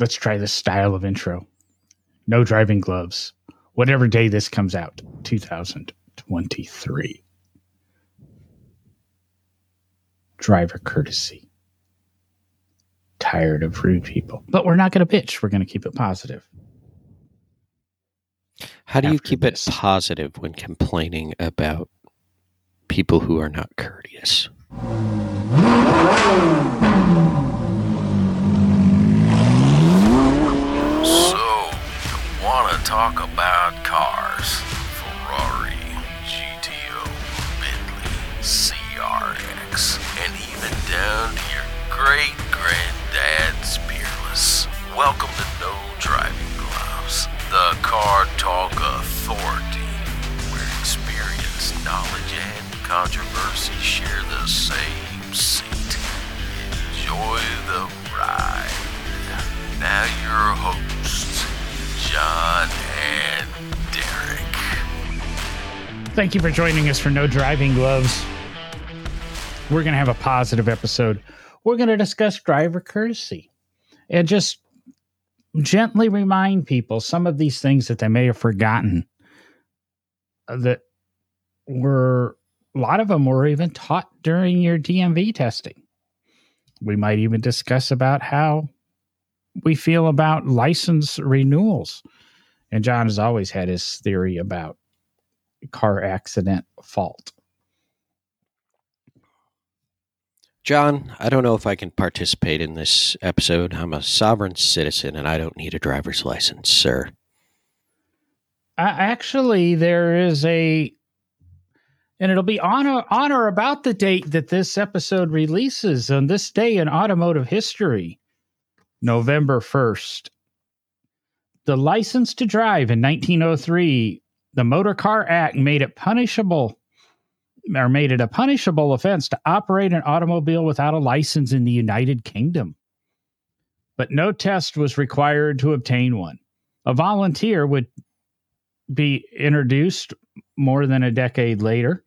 Let's try this style of intro. No driving gloves. Whatever day this comes out, 2023. Driver courtesy. Tired of rude people. But we're not going to bitch. We're going to keep it positive. How do you keep this. it positive when complaining about people who are not courteous? Talk about cars? Ferrari, GTO, Bentley, CRX, and even down to your great granddad's Peerless. Welcome to No Driving Gloves, the Car Talk Authority, where experience, knowledge, and controversy share the same seat. Enjoy the ride. Now your hosts, John and Derek. Thank you for joining us for No Driving Gloves. We're going to have a positive episode. We're going to discuss driver courtesy and just gently remind people some of these things that they may have forgotten that were a lot of them were even taught during your DMV testing. We might even discuss about how we feel about license renewals. And John has always had his theory about car accident fault. John, I don't know if I can participate in this episode. I'm a sovereign citizen and I don't need a driver's license, sir. Uh, actually, there is a, and it'll be on or, on or about the date that this episode releases on this day in automotive history, November 1st. The license to drive in 1903, the Motor Car Act made it punishable or made it a punishable offense to operate an automobile without a license in the United Kingdom. But no test was required to obtain one. A volunteer would be introduced more than a decade later.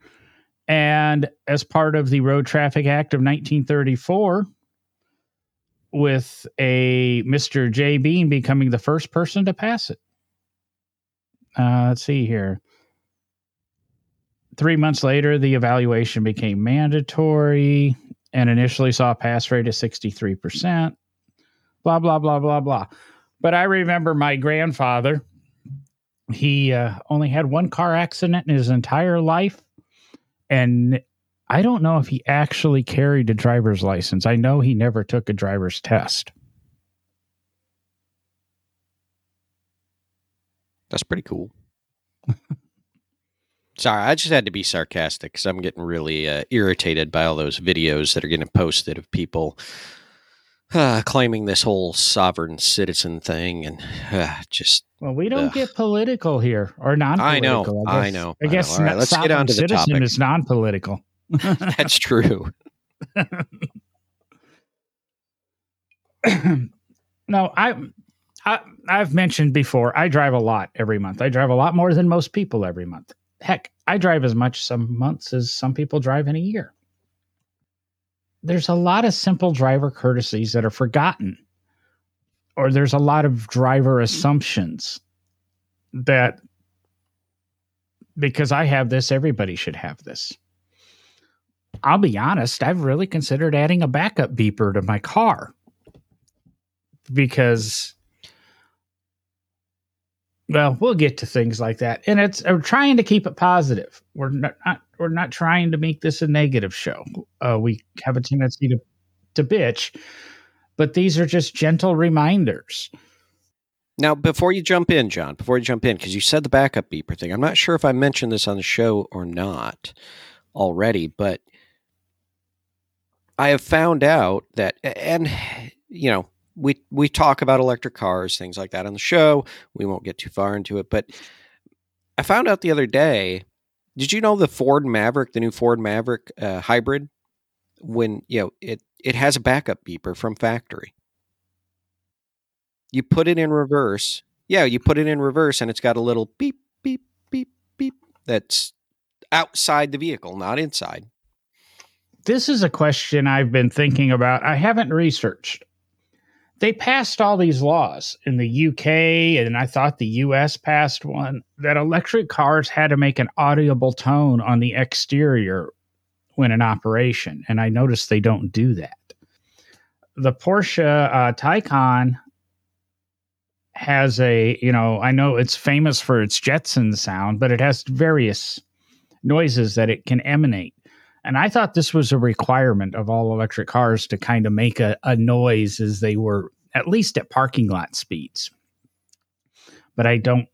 And as part of the Road Traffic Act of 1934, with a Mr. J. Bean becoming the first person to pass it. Uh, let's see here. Three months later, the evaluation became mandatory and initially saw a pass rate of 63%. Blah, blah, blah, blah, blah. But I remember my grandfather, he uh, only had one car accident in his entire life. And I don't know if he actually carried a driver's license. I know he never took a driver's test. That's pretty cool. Sorry, I just had to be sarcastic because I'm getting really uh, irritated by all those videos that are getting posted of people uh, claiming this whole sovereign citizen thing, and uh, just Well, we don't get political here or non I know. I guess- know, I I guess know. All right, let's get on to the citizen topic. is non political. that's true. no, I, I I've mentioned before. I drive a lot every month. I drive a lot more than most people every month. Heck, I drive as much some months as some people drive in a year. There's a lot of simple driver courtesies that are forgotten, or there's a lot of driver assumptions that because I have this, everybody should have this. I'll be honest, I've really considered adding a backup beeper to my car because well, we'll get to things like that. And it's I'm trying to keep it positive. We're not, not we're not trying to make this a negative show. Uh, we have a tendency to to bitch, but these are just gentle reminders. Now, before you jump in, John, before you jump in, because you said the backup beeper thing, I'm not sure if I mentioned this on the show or not already, but I have found out that, and you know, we we talk about electric cars, things like that on the show. We won't get too far into it, but I found out the other day. Did you know the Ford Maverick, the new Ford Maverick uh, hybrid, when you know it it has a backup beeper from factory. You put it in reverse. Yeah, you put it in reverse and it's got a little beep, beep, beep, beep that's outside the vehicle, not inside. This is a question I've been thinking about. I haven't researched. they passed all these laws in the UK, and I thought the US passed one that electric cars had to make an audible tone on the exterior when in operation. And I noticed they don't do that. The Porsche uh, Taycan has a, you know, I know it's famous for its Jetson sound, but it has various noises that it can emanate. And I thought this was a requirement of all electric cars to kind of make a, a noise as they were at least at parking lot speeds. But I don't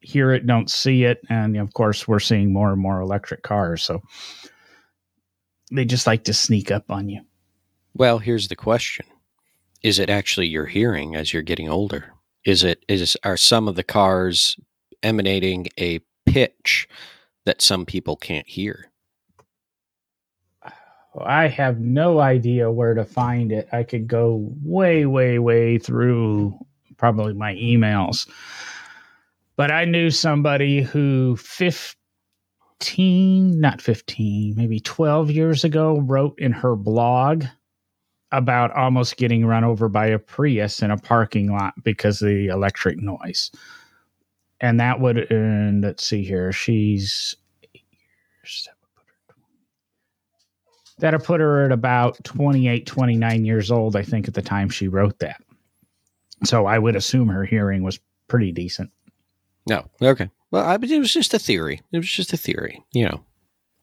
hear it, don't see it. And of course, we're seeing more and more electric cars. So they just like to sneak up on you. Well, here's the question Is it actually your hearing as you're getting older? Is it is are some of the cars emanating a pitch that some people can't hear? I have no idea where to find it. I could go way, way, way through probably my emails. But I knew somebody who 15, not 15, maybe 12 years ago wrote in her blog about almost getting run over by a Prius in a parking lot because of the electric noise. And that would, and let's see here, she's eight years, That'll put her at about 28, 29 years old, I think, at the time she wrote that. So I would assume her hearing was pretty decent. No. Okay. Well, I, it was just a theory. It was just a theory. You know,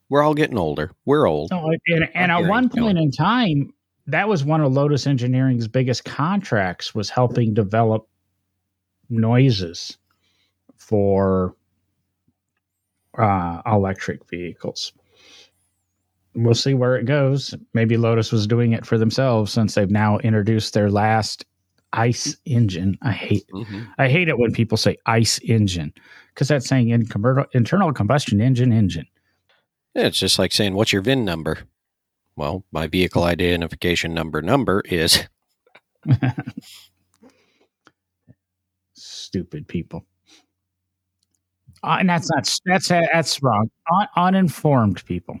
we're all getting older. We're old. Oh, and, and at one point in time, that was one of Lotus Engineering's biggest contracts was helping develop noises for uh, electric vehicles we'll see where it goes. Maybe Lotus was doing it for themselves since they've now introduced their last ICE engine. I hate mm-hmm. I hate it when people say ICE engine because that's saying in internal combustion engine engine. Yeah, it's just like saying what's your VIN number? Well, my vehicle identification number number is stupid people. Uh, and that's not that's that's wrong. Un- uninformed people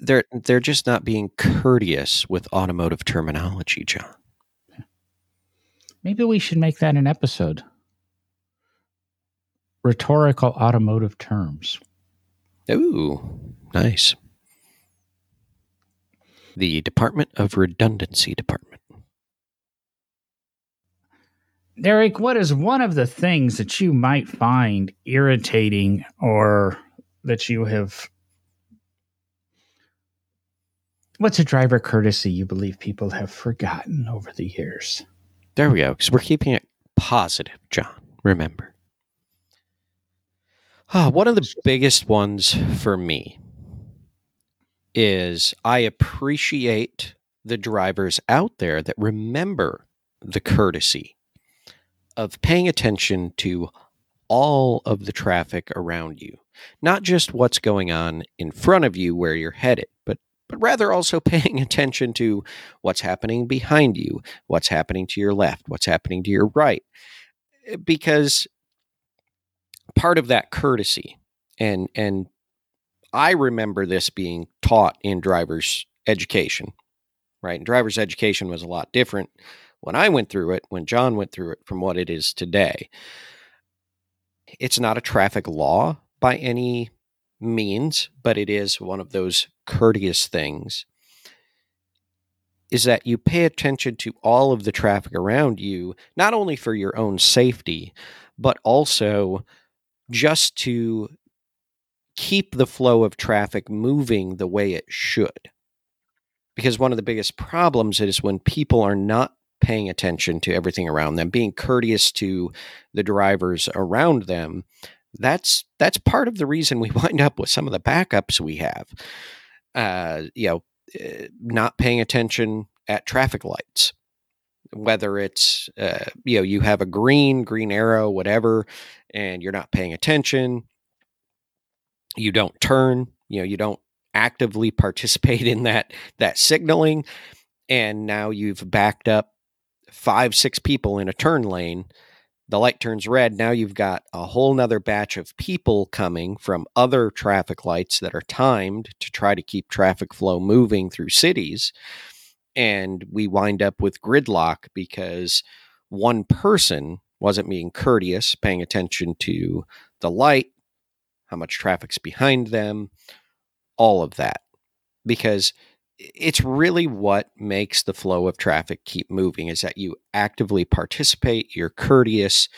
they're they're just not being courteous with automotive terminology, John. Maybe we should make that an episode. Rhetorical automotive terms. Ooh, nice. The Department of Redundancy Department. Derek, what is one of the things that you might find irritating or that you have What's a driver courtesy you believe people have forgotten over the years? There we go, because we're keeping it positive, John. Remember. Oh, one of the biggest ones for me is I appreciate the drivers out there that remember the courtesy of paying attention to all of the traffic around you, not just what's going on in front of you where you're headed, but but rather also paying attention to what's happening behind you, what's happening to your left, what's happening to your right. Eh, because part of that courtesy and and I remember this being taught in driver's education, right? And driver's education was a lot different when I went through it, when John went through it, from what it is today. It's not a traffic law by any means, but it is one of those courteous things, is that you pay attention to all of the traffic around you, not only for your own safety, but also just to keep the flow of traffic moving the way it should. Because one of the biggest problems is when people are not paying attention to everything around them, being courteous to the drivers around them, that's that's part of the reason we wind up with some of the backups we have. Uh, you know, eh, not paying attention at traffic lights, whether it's uh, you know you have a green green arrow, whatever, and you're not paying attention. You don't turn. You know, you don't actively participate in that that signaling, and now you've backed up five six people in a turn lane the light turns red. Now you've got a whole nother batch of people coming from other traffic lights that are timed to try to keep traffic flow moving through cities. and we wind up with gridlock because one person wasn't being courteous, paying attention to the light, how much traffic's behind them, all of that. Because it's really what makes the flow of traffic keep moving is that you actively participate, you're courteous,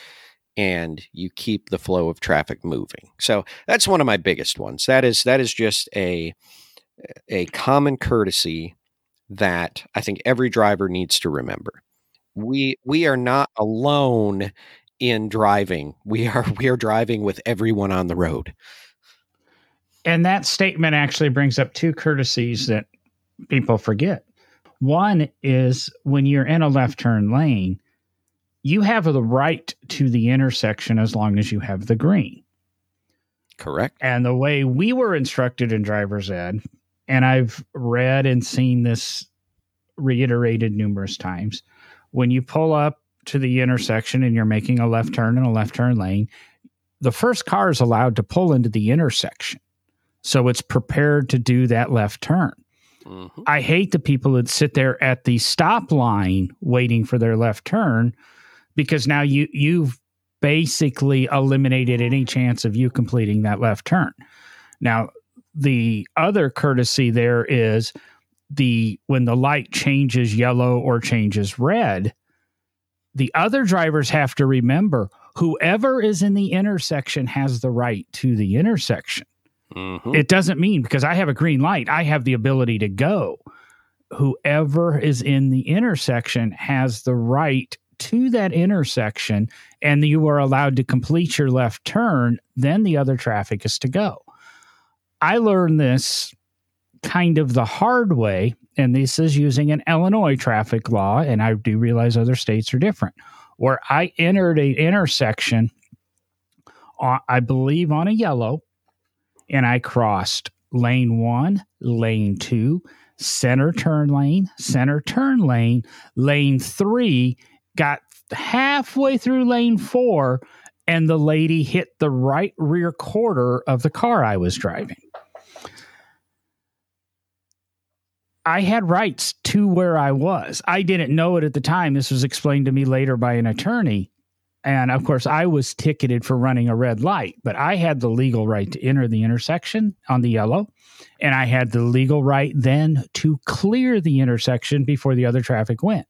and you keep the flow of traffic moving. So that's one of my biggest ones. That is that is just a a common courtesy that I think every driver needs to remember. We we are not alone in driving. We are we are driving with everyone on the road. And that statement actually brings up two courtesies that people forget. One is when you're in a left turn lane, you have the right to the intersection as long as you have the green. Correct. And the way we were instructed in driver's ed, and I've read and seen this reiterated numerous times, when you pull up to the intersection and you're making a left turn in a left turn lane, the first car is allowed to pull into the intersection. So it's prepared to do that left turn. Mm-hmm. I hate the people that sit there at the stop line waiting for their left turn because now you you've basically eliminated any chance of you completing that left turn. Now, the other courtesy there is the when the light changes yellow or changes red, the other drivers have to remember whoever is in the intersection has the right to the intersection. Mm-hmm. It doesn't mean because I have a green light, I have the ability to go. Whoever is in the intersection has the right to that intersection and you are allowed to complete your left turn, then the other traffic is to go. I learned this kind of the hard way, and this is using an Illinois traffic law, and I do realize other states are different, where I entered a intersection, uh, I believe on a yellow, and I crossed lane one, lane two, center turn lane, center turn lane, lane three, got halfway through lane four, and the lady hit the right rear quarter of the car I was driving. I had rights to where I was. I didn't know it at the time. This was explained to me later by an attorney. And of course, I was ticketed for running a red light, but I had the legal right to enter the intersection on the yellow. And I had the legal right then to clear the intersection before the other traffic went.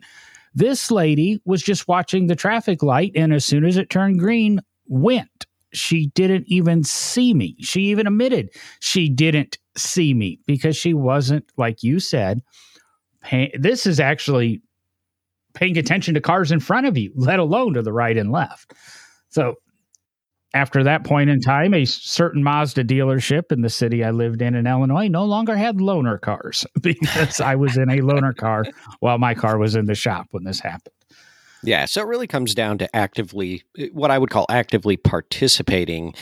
This lady was just watching the traffic light, and as soon as it turned green, went. She didn't even see me. She even admitted she didn't see me because she wasn't, like you said, pay- this is actually paying attention to cars in front of you, let alone to the right and left. So after that point in time, a certain Mazda dealership in the city I lived in in Illinois no longer had loaner cars because I was in a loaner car while my car was in the shop when this happened. Yeah, so it really comes down to actively, eh, what I would call actively participating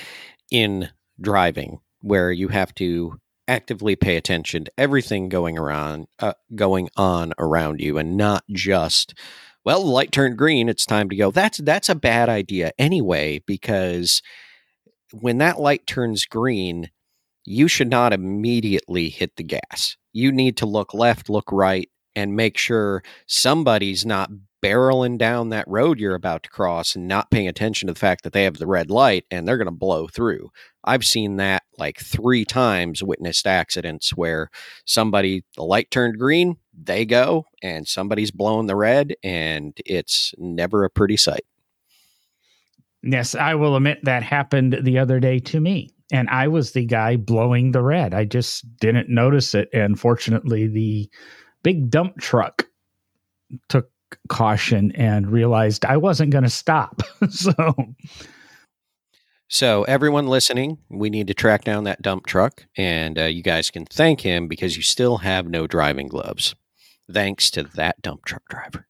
in driving, where you have to actively pay attention to everything going around, uh, going on around you, and not just well, the light turned green, it's time to go. That's that's a bad idea anyway because when that light turns green, you should not immediately hit the gas. You need to look left, look right and make sure somebody's not barreling down that road you're about to cross and not paying attention to the fact that they have the red light and they're going to blow through. I've seen that like three times, witnessed accidents where somebody, the light turned green, they go, and somebody's blowing the red, and it's never a pretty sight. Yes, I will admit that happened the other day to me. And I was the guy blowing the red. I just didn't notice it. And fortunately, the big dump truck took caution and realized I wasn't going to stop. so, so everyone listening, we need to track down that dump truck, and uh, you guys can thank him because you still have no driving gloves, thanks to that dump truck driver.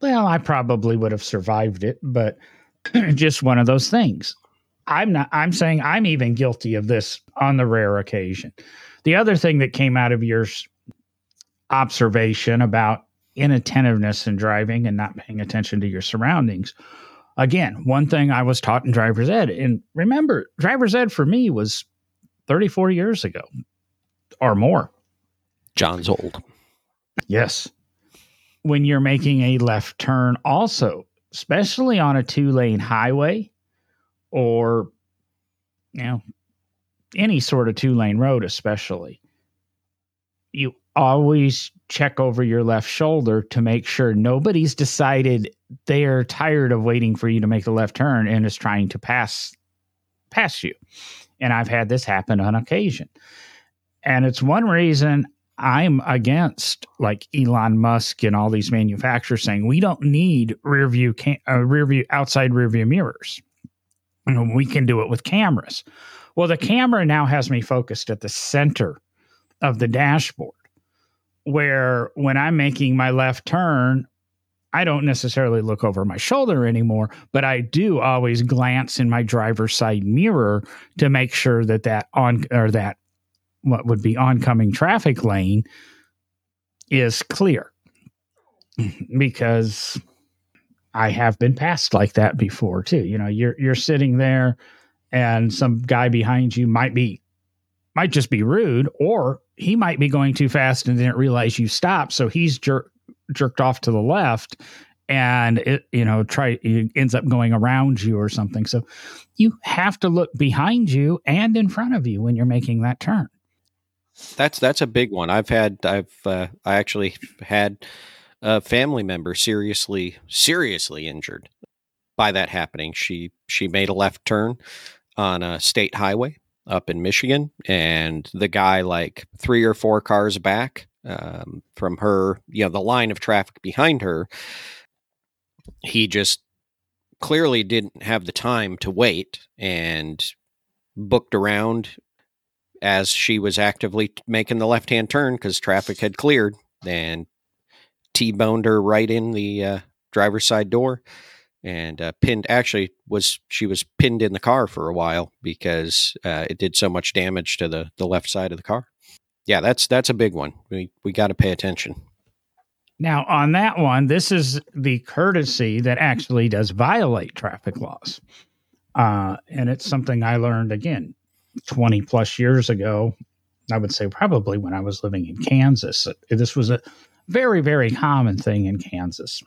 Well, I probably would have survived it, but just one of those things. I'm not. I'm saying I'm even guilty of this on the rare occasion. The other thing that came out of your observation about inattentiveness in driving and not paying attention to your surroundings. Again, one thing I was taught in driver's ed, and remember, driver's ed for me was 34 years ago or more. John's old. Yes. When you're making a left turn, also, especially on a two lane highway or, you know, any sort of two lane road, especially, you always check over your left shoulder to make sure nobody's decided they are tired of waiting for you to make the left turn and is trying to pass pass you. And I've had this happen on occasion. And it's one reason I'm against like Elon Musk and all these manufacturers saying we don't need rear view cam- uh, rear view outside rear view mirrors. You know, we can do it with cameras. Well, the camera now has me focused at the center of the dashboard, where when I'm making my left turn, I don't necessarily look over my shoulder anymore, but I do always glance in my driver's side mirror to make sure that that on or that what would be oncoming traffic lane is clear because I have been passed like that before too. You know, you're you're sitting there and some guy behind you might be might just be rude or he might be going too fast and didn't realize you stopped so he's jer- jerked off to the left and it you know try it ends up going around you or something so you have to look behind you and in front of you when you're making that turn That's that's a big one. I've had I've uh, I actually had a family member seriously seriously injured by that happening. She she made a left turn on a state highway up in Michigan, and the guy like three or four cars back um, from her, you know, the line of traffic behind her, he just clearly didn't have the time to wait and booked around as she was actively making the left hand turn because traffic had cleared and T boned her right in the uh, driver's side door and uh, pinned. Actually, was she was pinned in the car for a while because uh, it did so much damage to the the left side of the car. Yeah, that's that's a big one. We we got to pay attention. Now, on that one, this is the courtesy that actually does violate traffic laws. Uh, and it's something I learned again 20 plus years ago. I would say probably when I was living in Kansas. This was a very, very common thing in Kansas.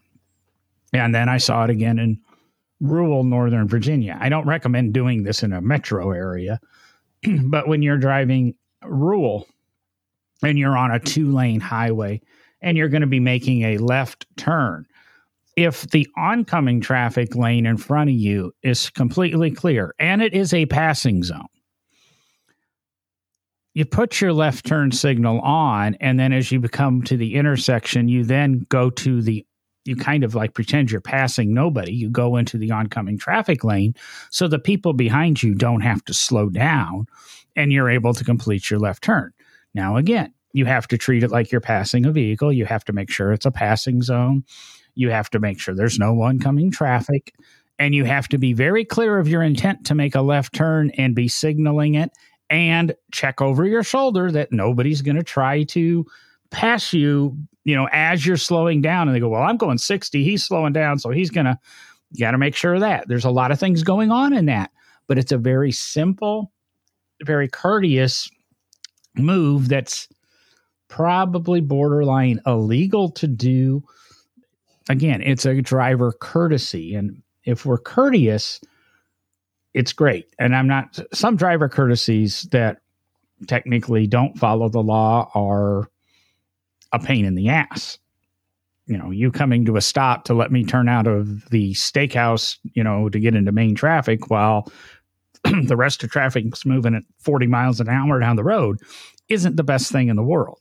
And then I saw it again in rural Northern Virginia. I don't recommend doing this in a metro area, but when you're driving rural and you're on a two lane highway, and you're going to be making a left turn. If the oncoming traffic lane in front of you is completely clear and it is a passing zone, you put your left turn signal on, and then as you come to the intersection, you then go to the you kind of like pretend you're passing nobody. You go into the oncoming traffic lane so the people behind you don't have to slow down and you're able to complete your left turn. Now, again, you have to treat it like you're passing a vehicle. You have to make sure it's a passing zone. You have to make sure there's no oncoming traffic. And you have to be very clear of your intent to make a left turn and be signaling it and check over your shoulder that nobody's going to try to pass you, you know, as you're slowing down. And they go, Well, I'm going 60. He's slowing down. So he's going to, you got to make sure of that. There's a lot of things going on in that, but it's a very simple, very courteous move that's probably borderline illegal to do. Again, it's a driver courtesy. And if we're courteous, it's great. And I'm not, some driver courtesies that technically don't follow the law are a pain in the ass. You know, you coming to a stop to let me turn out of the steakhouse, you know, to get into main traffic while the rest of traffic's moving at 40 miles an hour down the road isn't the best thing in the world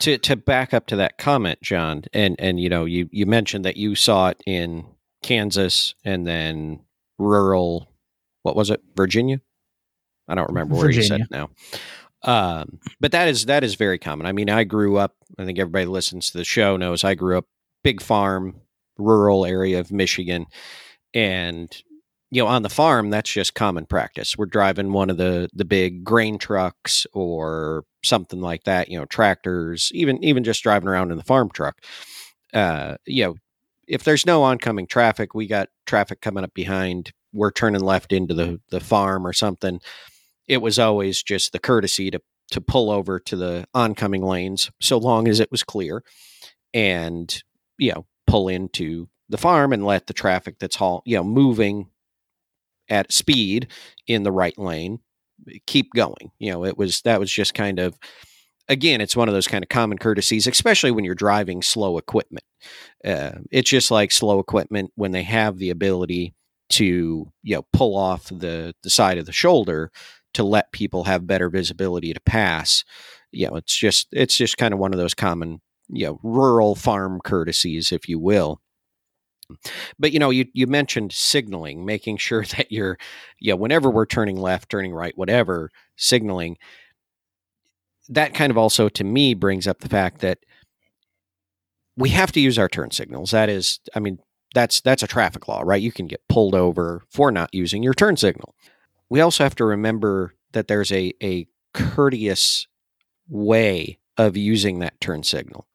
to to back up to that comment, John, and and you know, you you mentioned that you saw it in Kansas and then rural, what was it, Virginia? I don't remember where Virginia. you said it now. Um, but that is that is very common. I mean, I grew up. I think everybody listens to the show knows I grew up big farm, rural area of Michigan, and you know, on the farm, that's just common practice. We're driving one of the the big grain trucks or something like that. You know, tractors, even even just driving around in the farm truck. Uh, you know, if there's no oncoming traffic, we got traffic coming up behind. We're turning left into the the farm or something. It was always just the courtesy to to pull over to the oncoming lanes so long as it was clear and you know pull into the farm and let the traffic that's haul you know moving at speed in the right lane keep going. You know it was that was just kind of again it's one of those kind of common courtesies especially when you're driving slow equipment. Uh, it's just like slow equipment when they have the ability to you know pull off the the side of the shoulder to let people have better visibility to pass. You know it's just it's just kind of one of those common you know rural farm courtesies if you will. But you know you you mentioned signaling making sure that you're yeah whenever we're turning left turning right whatever signaling. That kind of also to me brings up the fact that we have to use our turn signals. That is i mean that's that's a traffic law right? You can get pulled over for not using your turn signal we also have to remember that there's a a courteous way of using that turn signal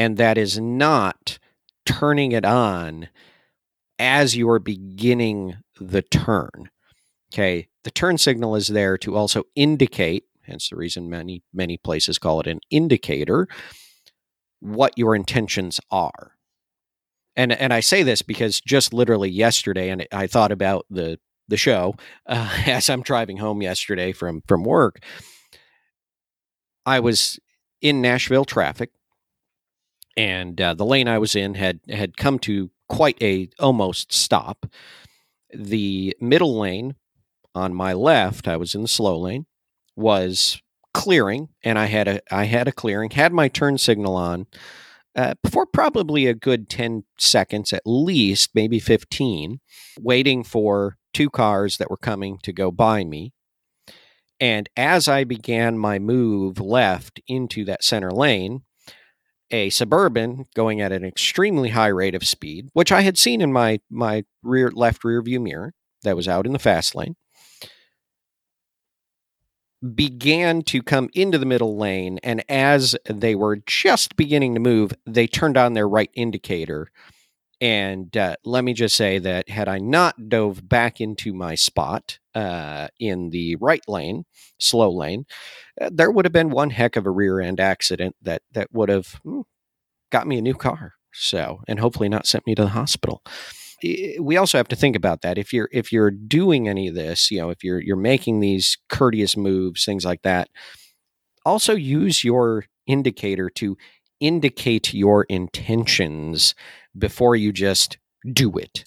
and that is not turning it on as you are beginning the turn. Okay. The turn signal is there to also indicate, hence the reason many, many places call it an indicator, what your intentions are. And, and I say this because just literally yesterday, and I thought about the the show uh, as I'm driving home yesterday from from work. I was in Nashville traffic, and uh, the lane I was in had had come to quite a almost stop. The middle lane on my left, I was in the slow lane, was clearing, and I had a I had a clearing, had my turn signal on. Uh, for probably a good 10 seconds at least, maybe 15, waiting for two cars that were coming to go by me. And as I began my move left into that center lane, a suburban going at an extremely high rate of speed, which I had seen in my my rear left rear view mirror that was out in the fast lane, began to come into the middle lane and as they were just beginning to move, they turned on their right indicator. And uh, let me just say that had I not dove back into my spot uh, in the right lane, slow lane, uh, there would have been one heck of a rear end accident that that would have hmm, got me a new car. So, and hopefully not sent me to the hospital. We also have to think about that. If you're if you're doing any of this, you know, if you're you're making these courteous moves, things like that, also use your indicator to indicate your intentions before you just do it.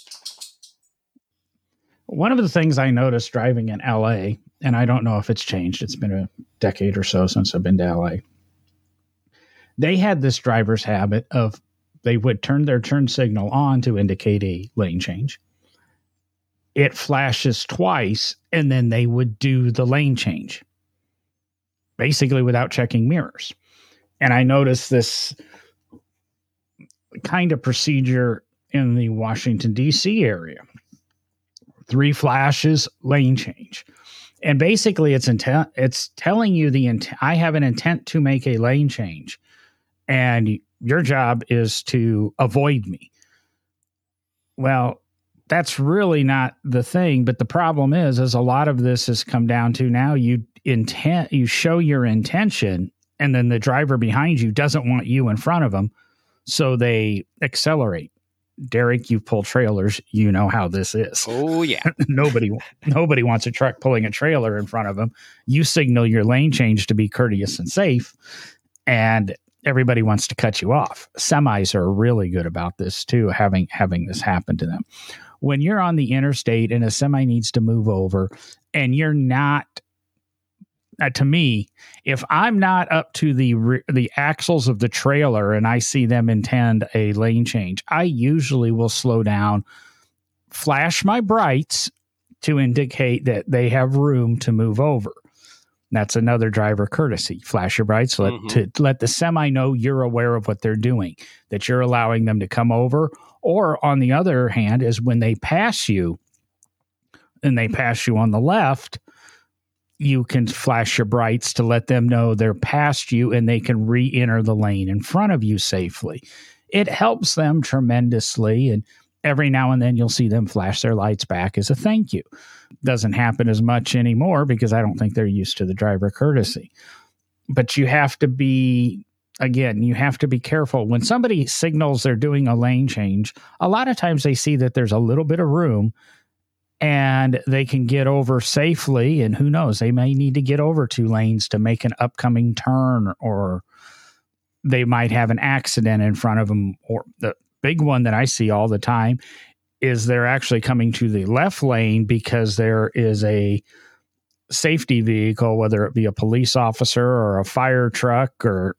One of the things I noticed driving in LA, and I don't know if it's changed, it's been a decade or so since I've been to LA. They had this driver's habit of they would turn their turn signal on to indicate a lane change. It flashes twice, and then they would do the lane change, basically without checking mirrors. And I noticed this kind of procedure in the Washington, D.C. area three flashes, lane change. And basically, it's intent. It's telling you the intent. I have an intent to make a lane change, and your job is to avoid me. Well, that's really not the thing. But the problem is, is a lot of this has come down to now you intent, you show your intention, and then the driver behind you doesn't want you in front of them, so they accelerate. Derek, you pull trailers, you know how this is. Oh yeah. nobody nobody wants a truck pulling a trailer in front of them. You signal your lane change to be courteous and safe and everybody wants to cut you off. Semis are really good about this too, having having this happen to them. When you're on the interstate and a semi needs to move over and you're not uh, to me, if I'm not up to the the axles of the trailer and I see them intend a lane change, I usually will slow down, flash my brights to indicate that they have room to move over. That's another driver courtesy. Flash your brights let mm-hmm. to let the semi know you're aware of what they're doing, that you're allowing them to come over. Or on the other hand, is when they pass you and they pass you on the left, you can flash your brights to let them know they're past you and they can re enter the lane in front of you safely. It helps them tremendously. And every now and then you'll see them flash their lights back as a thank you. Doesn't happen as much anymore because I don't think they're used to the driver courtesy. But you have to be again, you have to be careful when somebody signals they're doing a lane change. A lot of times they see that there's a little bit of room and they can get over safely and who knows, they may need to get over two lanes to make an upcoming turn or they might have an accident in front of them or the big one that I see all the time is they're actually coming to the left lane because there is a safety vehicle, whether it be a police officer or a fire truck or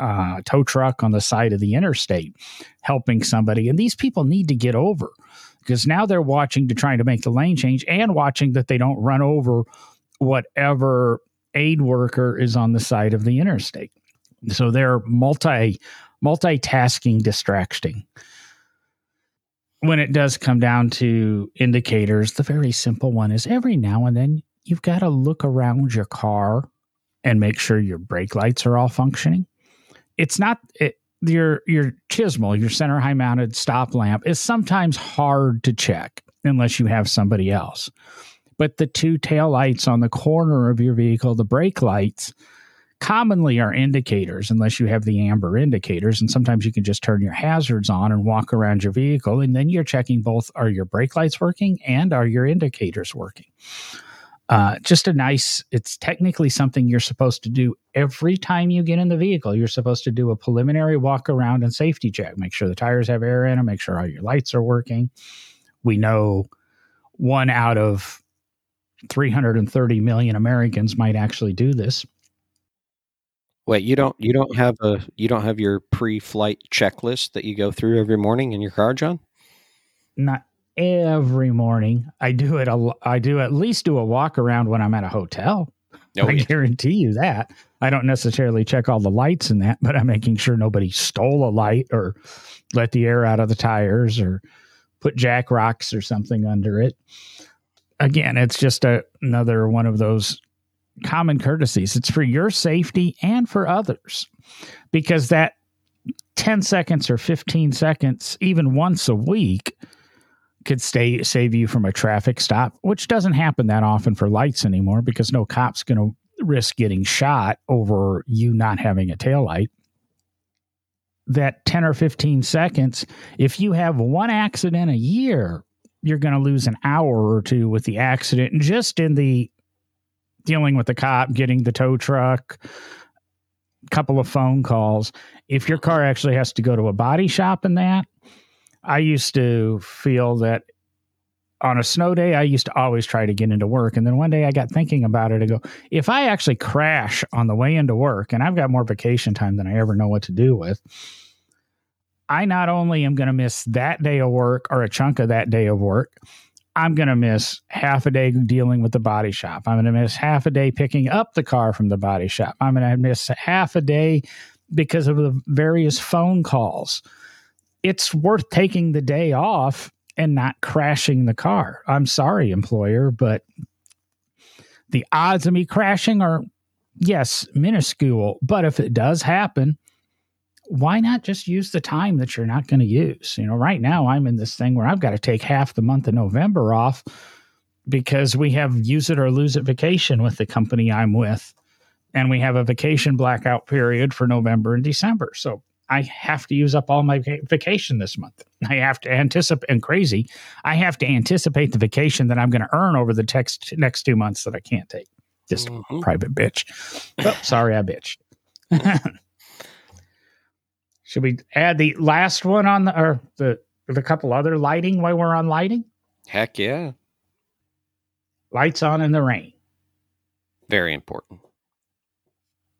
uh, tow truck on the side of the interstate helping somebody. And these people need to get over because now they're watching to try to make the lane change and watching that they don't run over whatever aid worker is on the side of the interstate. So they're multi multitasking distracting. When it does come down to indicators, the very simple one is every now and then you've got to look around your car and make sure your brake lights are all functioning. It's not it, your your CHMSL, your center high mounted stop lamp is sometimes hard to check unless you have somebody else. But the two tail lights on the corner of your vehicle, the brake lights, commonly are indicators unless you have the amber indicators. And sometimes you can just turn your hazards on and walk around your vehicle. And then you're checking both are your brake lights working and are your indicators working uh, just a nice it's technically something you're supposed to do every time you get in the vehicle. You're supposed to do a preliminary walk around and safety check. Make sure the tires have air in them make sure all your lights are working. We know one out of 330 million americans might actually do this. Wait, you don't you don't have a you don't have your pre-flight checklist that you go through every morning in your car, John? Not every morning. I do it. A, I do at least do a walk around when I'm at a hotel. Oh, I yeah. guarantee you that. I don't necessarily check all the lights in that, but I'm making sure nobody stole a light or let the air out of the tires or put jack rocks or something under it. Again, it's just a, another one of those common courtesies. It's for your safety and for others because that 10 seconds or 15 seconds, even once a week, could stay save you from a traffic stop, which doesn't happen that often for lights anymore because no cop's going to risk getting shot over you not having a tail light. That 10 or 15 seconds, if you have one accident a year, you're going to lose an hour or two with the accident just in the dealing with the cop, getting the tow truck, couple of phone calls. If your car actually has to go to a body shop in that, I used to feel that on a snow day, I used to always try to get into work. And then one day I got thinking about it. I go, if I actually crash on the way into work, and I've got more vacation time than I ever know what to do with, I not only am going to miss that day of work or a chunk of that day of work, I'm going to miss half a day dealing with the body shop. I'm going to miss half a day picking up the car from the body shop. I'm going to miss half a day because of the various phone calls. It's worth taking the day off and not crashing the car. I'm sorry, employer, but the odds of me crashing are, yes, minuscule. But if it does happen, why not just use the time that you're not going to use? You know, right now I'm in this thing where I've got to take half the month of November off because we have use it or lose it vacation with the company I'm with. And we have a vacation blackout period for November and December. So I have to use up all my vacation this month. I have to anticipate, and crazy, I have to anticipate the vacation that I'm going to earn over the text, next two months that I can't take. Just Mhm. private bitch. Oh, sorry, I bitched. Should we add the last one on the or the the couple other lighting while we're on lighting? Heck yeah. Lights on in the rain. Very important.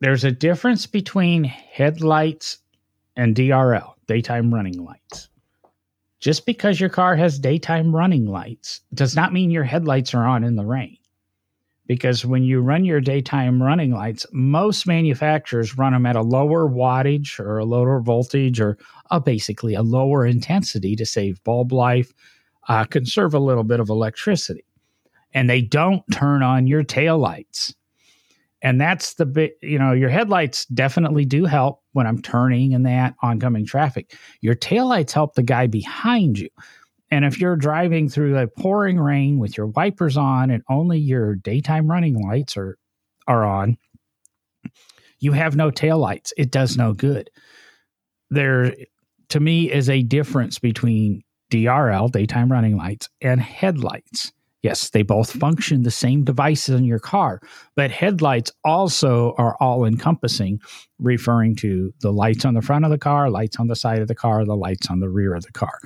There's a difference between headlights and DRL, daytime running lights. Just because your car has daytime running lights does not mean your headlights are on in the rain. Because when you run your daytime running lights, most manufacturers run them at a lower wattage or a lower voltage or a, basically a lower intensity to save bulb life, uh, conserve a little bit of electricity. And they don't turn on your tail lights and that's the bit you know your headlights definitely do help when i'm turning in that oncoming traffic your taillights help the guy behind you And if you're driving through the pouring rain with your wipers on and only your daytime running lights are are on, you have no taillights. It does no good. There to me is a difference between DRL, daytime running lights, and headlights. Yes, they both function the same devices in your car, but headlights also are all encompassing, referring to the lights on the front of the car, lights on the side of the car, the lights on the rear of the car.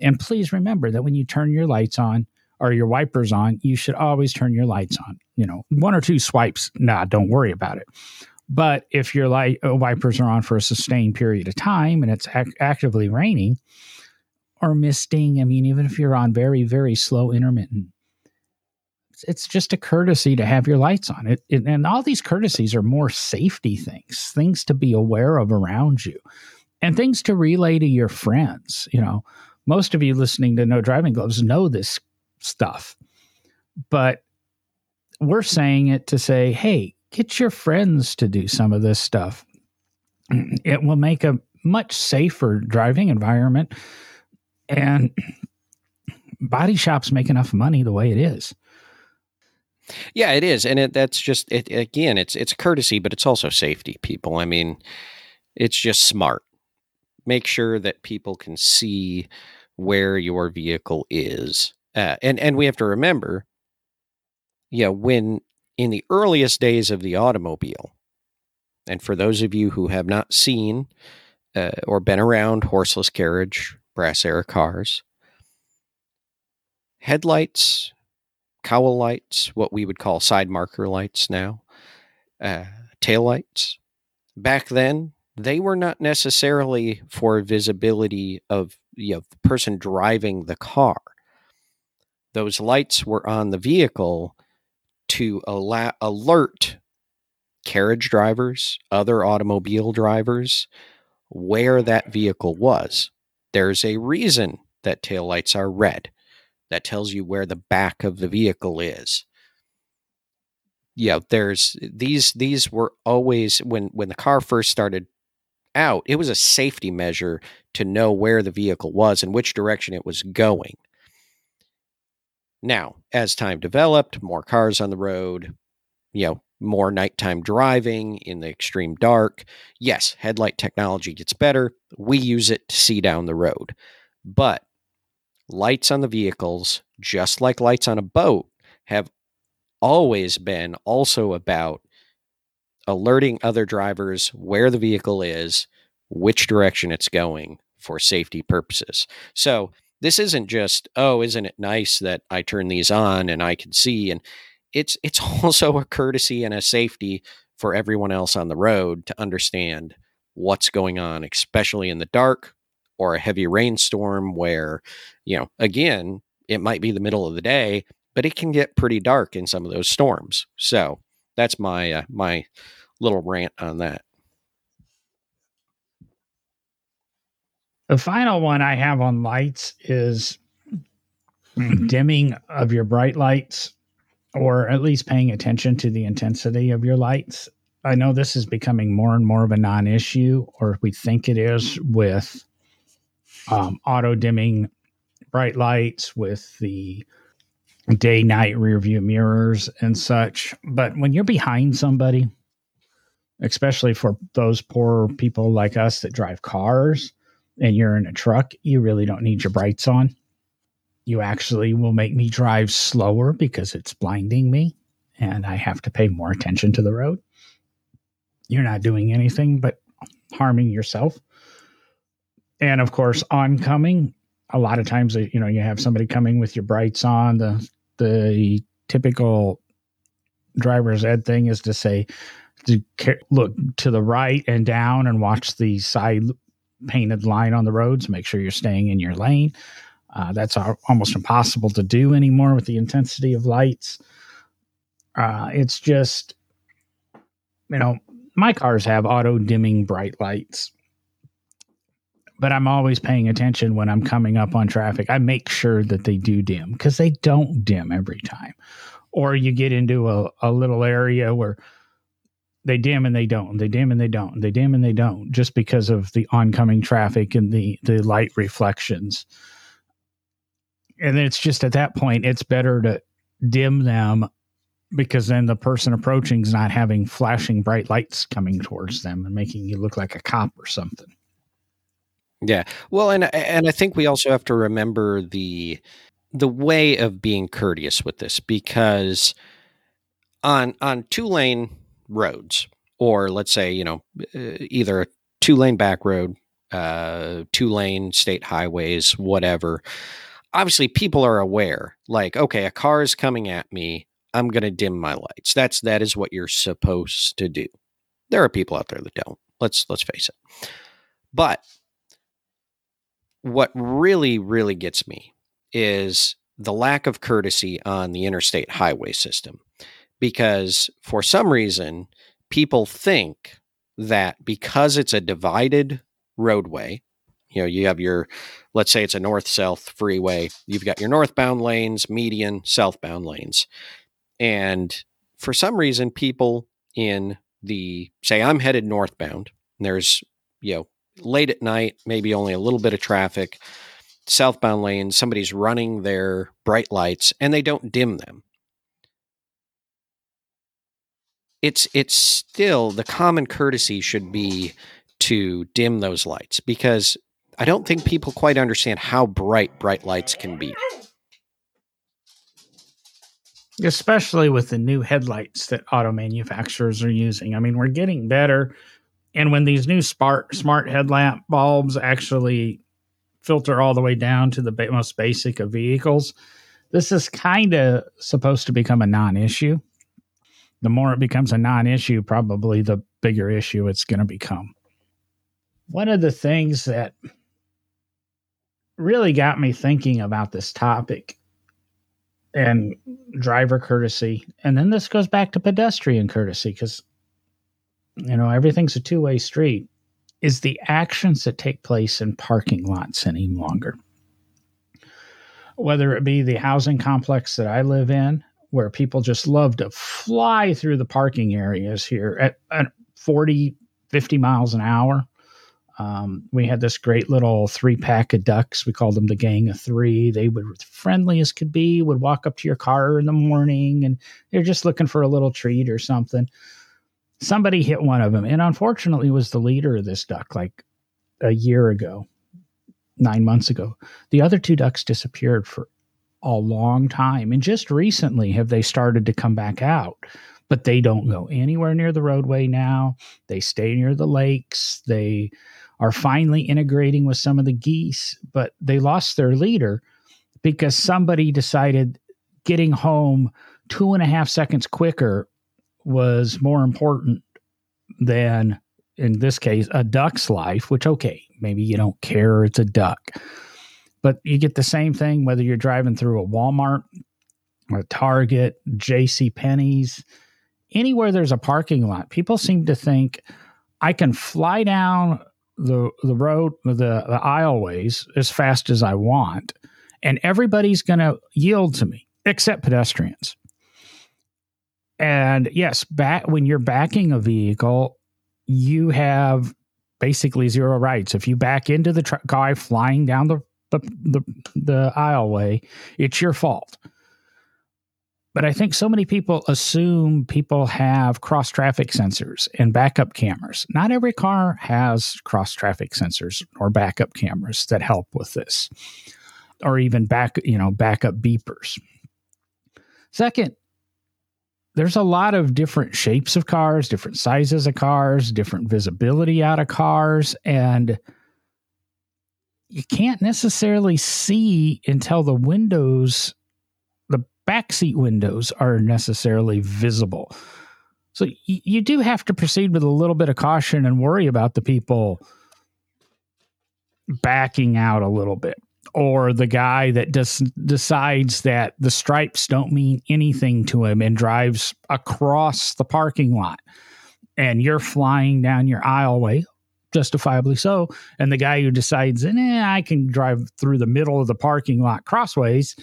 And please remember that when you turn your lights on or your wipers on, you should always turn your lights on. You know, one or two swipes, nah, don't worry about it. But if your light uh, wipers are on for a sustained period of time and it's ac- actively raining or misting, I mean, even if you're on very, very slow intermittent it's just a courtesy to have your lights on. It, it, and all these courtesies are more safety things things to be aware of around you and things to relay to your friends. You know most of you listening to no driving gloves know this stuff but we're saying it to say hey get your friends to do some of this stuff. It will make a much safer driving environment and body shops make enough money the way it is yeah, it is, and it, that's just it. Again, it's it's courtesy, but it's also safety. People, I mean, it's just smart. Make sure that people can see where your vehicle is, uh, and and we have to remember, yeah, when in the earliest days of the automobile, and for those of you who have not seen uh, or been around horseless carriage, brass era cars, headlights cowl lights, what we would call side marker lights now, uh, tail lights. Back then, they were not necessarily for visibility of you know, the person driving the car. Those lights were on the vehicle to allow, alert carriage drivers, other automobile drivers, where that vehicle was. There's a reason that taillights are red that tells you where the back of the vehicle is. Yeah, there's these these were always when when the car first started out, it was a safety measure to know where the vehicle was and which direction it was going. Now, as time developed, more cars on the road, you know, more nighttime driving in the extreme dark. Yes, headlight technology gets better. We use it to see down the road. But lights on the vehicles, just like lights on a boat, have always been also about alerting other drivers where the vehicle is, which direction it's going for safety purposes. So this isn't just, oh, isn't it nice that I turn these on and I can see? And it's it's also a courtesy and a safety for everyone else on the road to understand what's going on, especially in the dark or a heavy rainstorm where, you know, again, it might be the middle of the day, but it can get pretty dark in some of those storms. So that's my uh, my little rant on that. The final one I have on lights is dimming of your bright lights or at least paying attention to the intensity of your lights. I know this is becoming more and more of a non issue, or we think it is with um, auto dimming bright lights with the day night rear view mirrors and such. But when you're behind somebody, especially for those poor people like us that drive cars and you're in a truck, you really don't need your brights on. You actually will make me drive slower because it's blinding me and I have to pay more attention to the road. You're not doing anything but harming yourself and of course oncoming a lot of times you know you have somebody coming with your brights on. The the typical driver's ed thing is to say to look to the right and down and watch the side painted line on the roads make sure you're staying in your lane. Uh, that's almost impossible to do anymore with the intensity of lights. Uh, it's just you know my cars have auto dimming bright lights but I'm always paying attention when I'm coming up on traffic. I make sure that they do dim because they don't dim every time. Or you get into a, a little area where they dim and they don't, they dim and they don't, they dim and they don't, just because of the oncoming traffic and the, the light reflections. And it's just at that point, it's better to dim them because then the person approaching is not having flashing bright lights coming towards them and making you look like a cop or something. Yeah. Well, and and I think we also have to remember the the way of being courteous with this because on on two lane roads or let's say you know uh, either a two lane back road uh two lane state highways whatever obviously people are aware like okay a car is coming at me. I'm going to dim my lights. That's that is what you're supposed to do. There are people out there that don't. Let's let's face it. But what really really gets me is the lack of courtesy on the interstate highway system because for some reason people think that because it's a divided roadway you know you have your let's say it's a north south freeway you've got your northbound lanes median southbound lanes. And for some reason people in the say i'm headed northbound there's you know late at night maybe only a little bit of traffic southbound lanes somebody's running their bright lights and they don't dim them it's it's still the common courtesy should be to dim those lights because I don't think people quite understand how bright bright lights can be. Especially with the new headlights that auto manufacturers are using. I mean, we're getting better. And when these new smart smart headlamp bulbs actually filter all the way down to the most basic of vehicles, this is kind of supposed to become a non-issue. The more it becomes a non-issue, probably the bigger issue it's going to become. One of the things that really got me thinking about this topic and driver courtesy. And then this goes back to pedestrian courtesy because, you know, everything's a two way street, is the actions that take place in parking lots any longer. Whether it be the housing complex that I live in, where people just love to fly through the parking areas here at, at 40, 50 miles an hour um, we had this great little three pack of ducks. We called them the gang of three. They were friendly as could be, would walk up to your car in the morning and they're just looking for a little treat or something. Somebody hit one of them and unfortunately was the leader of this duck like a year ago, nine months ago. The other two ducks disappeared for a long time. And just recently have they started to come back out but they don't go anywhere near the roadway now. They stay near the lakes. They are finally integrating with some of the geese, but they lost their leader because somebody decided getting home two and a half seconds quicker was more important than, in this case, a duck's life, which, okay, maybe you don't care, it's a duck. But you get the same thing whether you're driving through a Walmart, a Target, J.C. Penney's, anywhere there's a parking lot. People seem to think I can fly down the the road the, the aisleways as fast as I want, and everybody's going to yield to me except pedestrians. And yes, back when you're backing a vehicle, you have basically zero rights. If you back into the tr- guy flying down the the the, the aisleway, it's your fault. But I think so many people assume people have cross traffic sensors and backup cameras. Not every car has cross traffic sensors or backup cameras that help with this, or even back, you know, backup beepers. Second, there's a lot of different shapes of cars, different sizes of cars, different visibility out of cars, and you can't necessarily see until the windows the backseat windows are necessarily visible. So you do have to proceed with a little bit of caution and worry about the people backing out a little bit or the guy that just decides that the stripes don't mean anything to him and drives across the parking lot. And you're flying down your aisleway justifiably so. And the guy who decides eh, i can drive through the middle of the parking lot crossways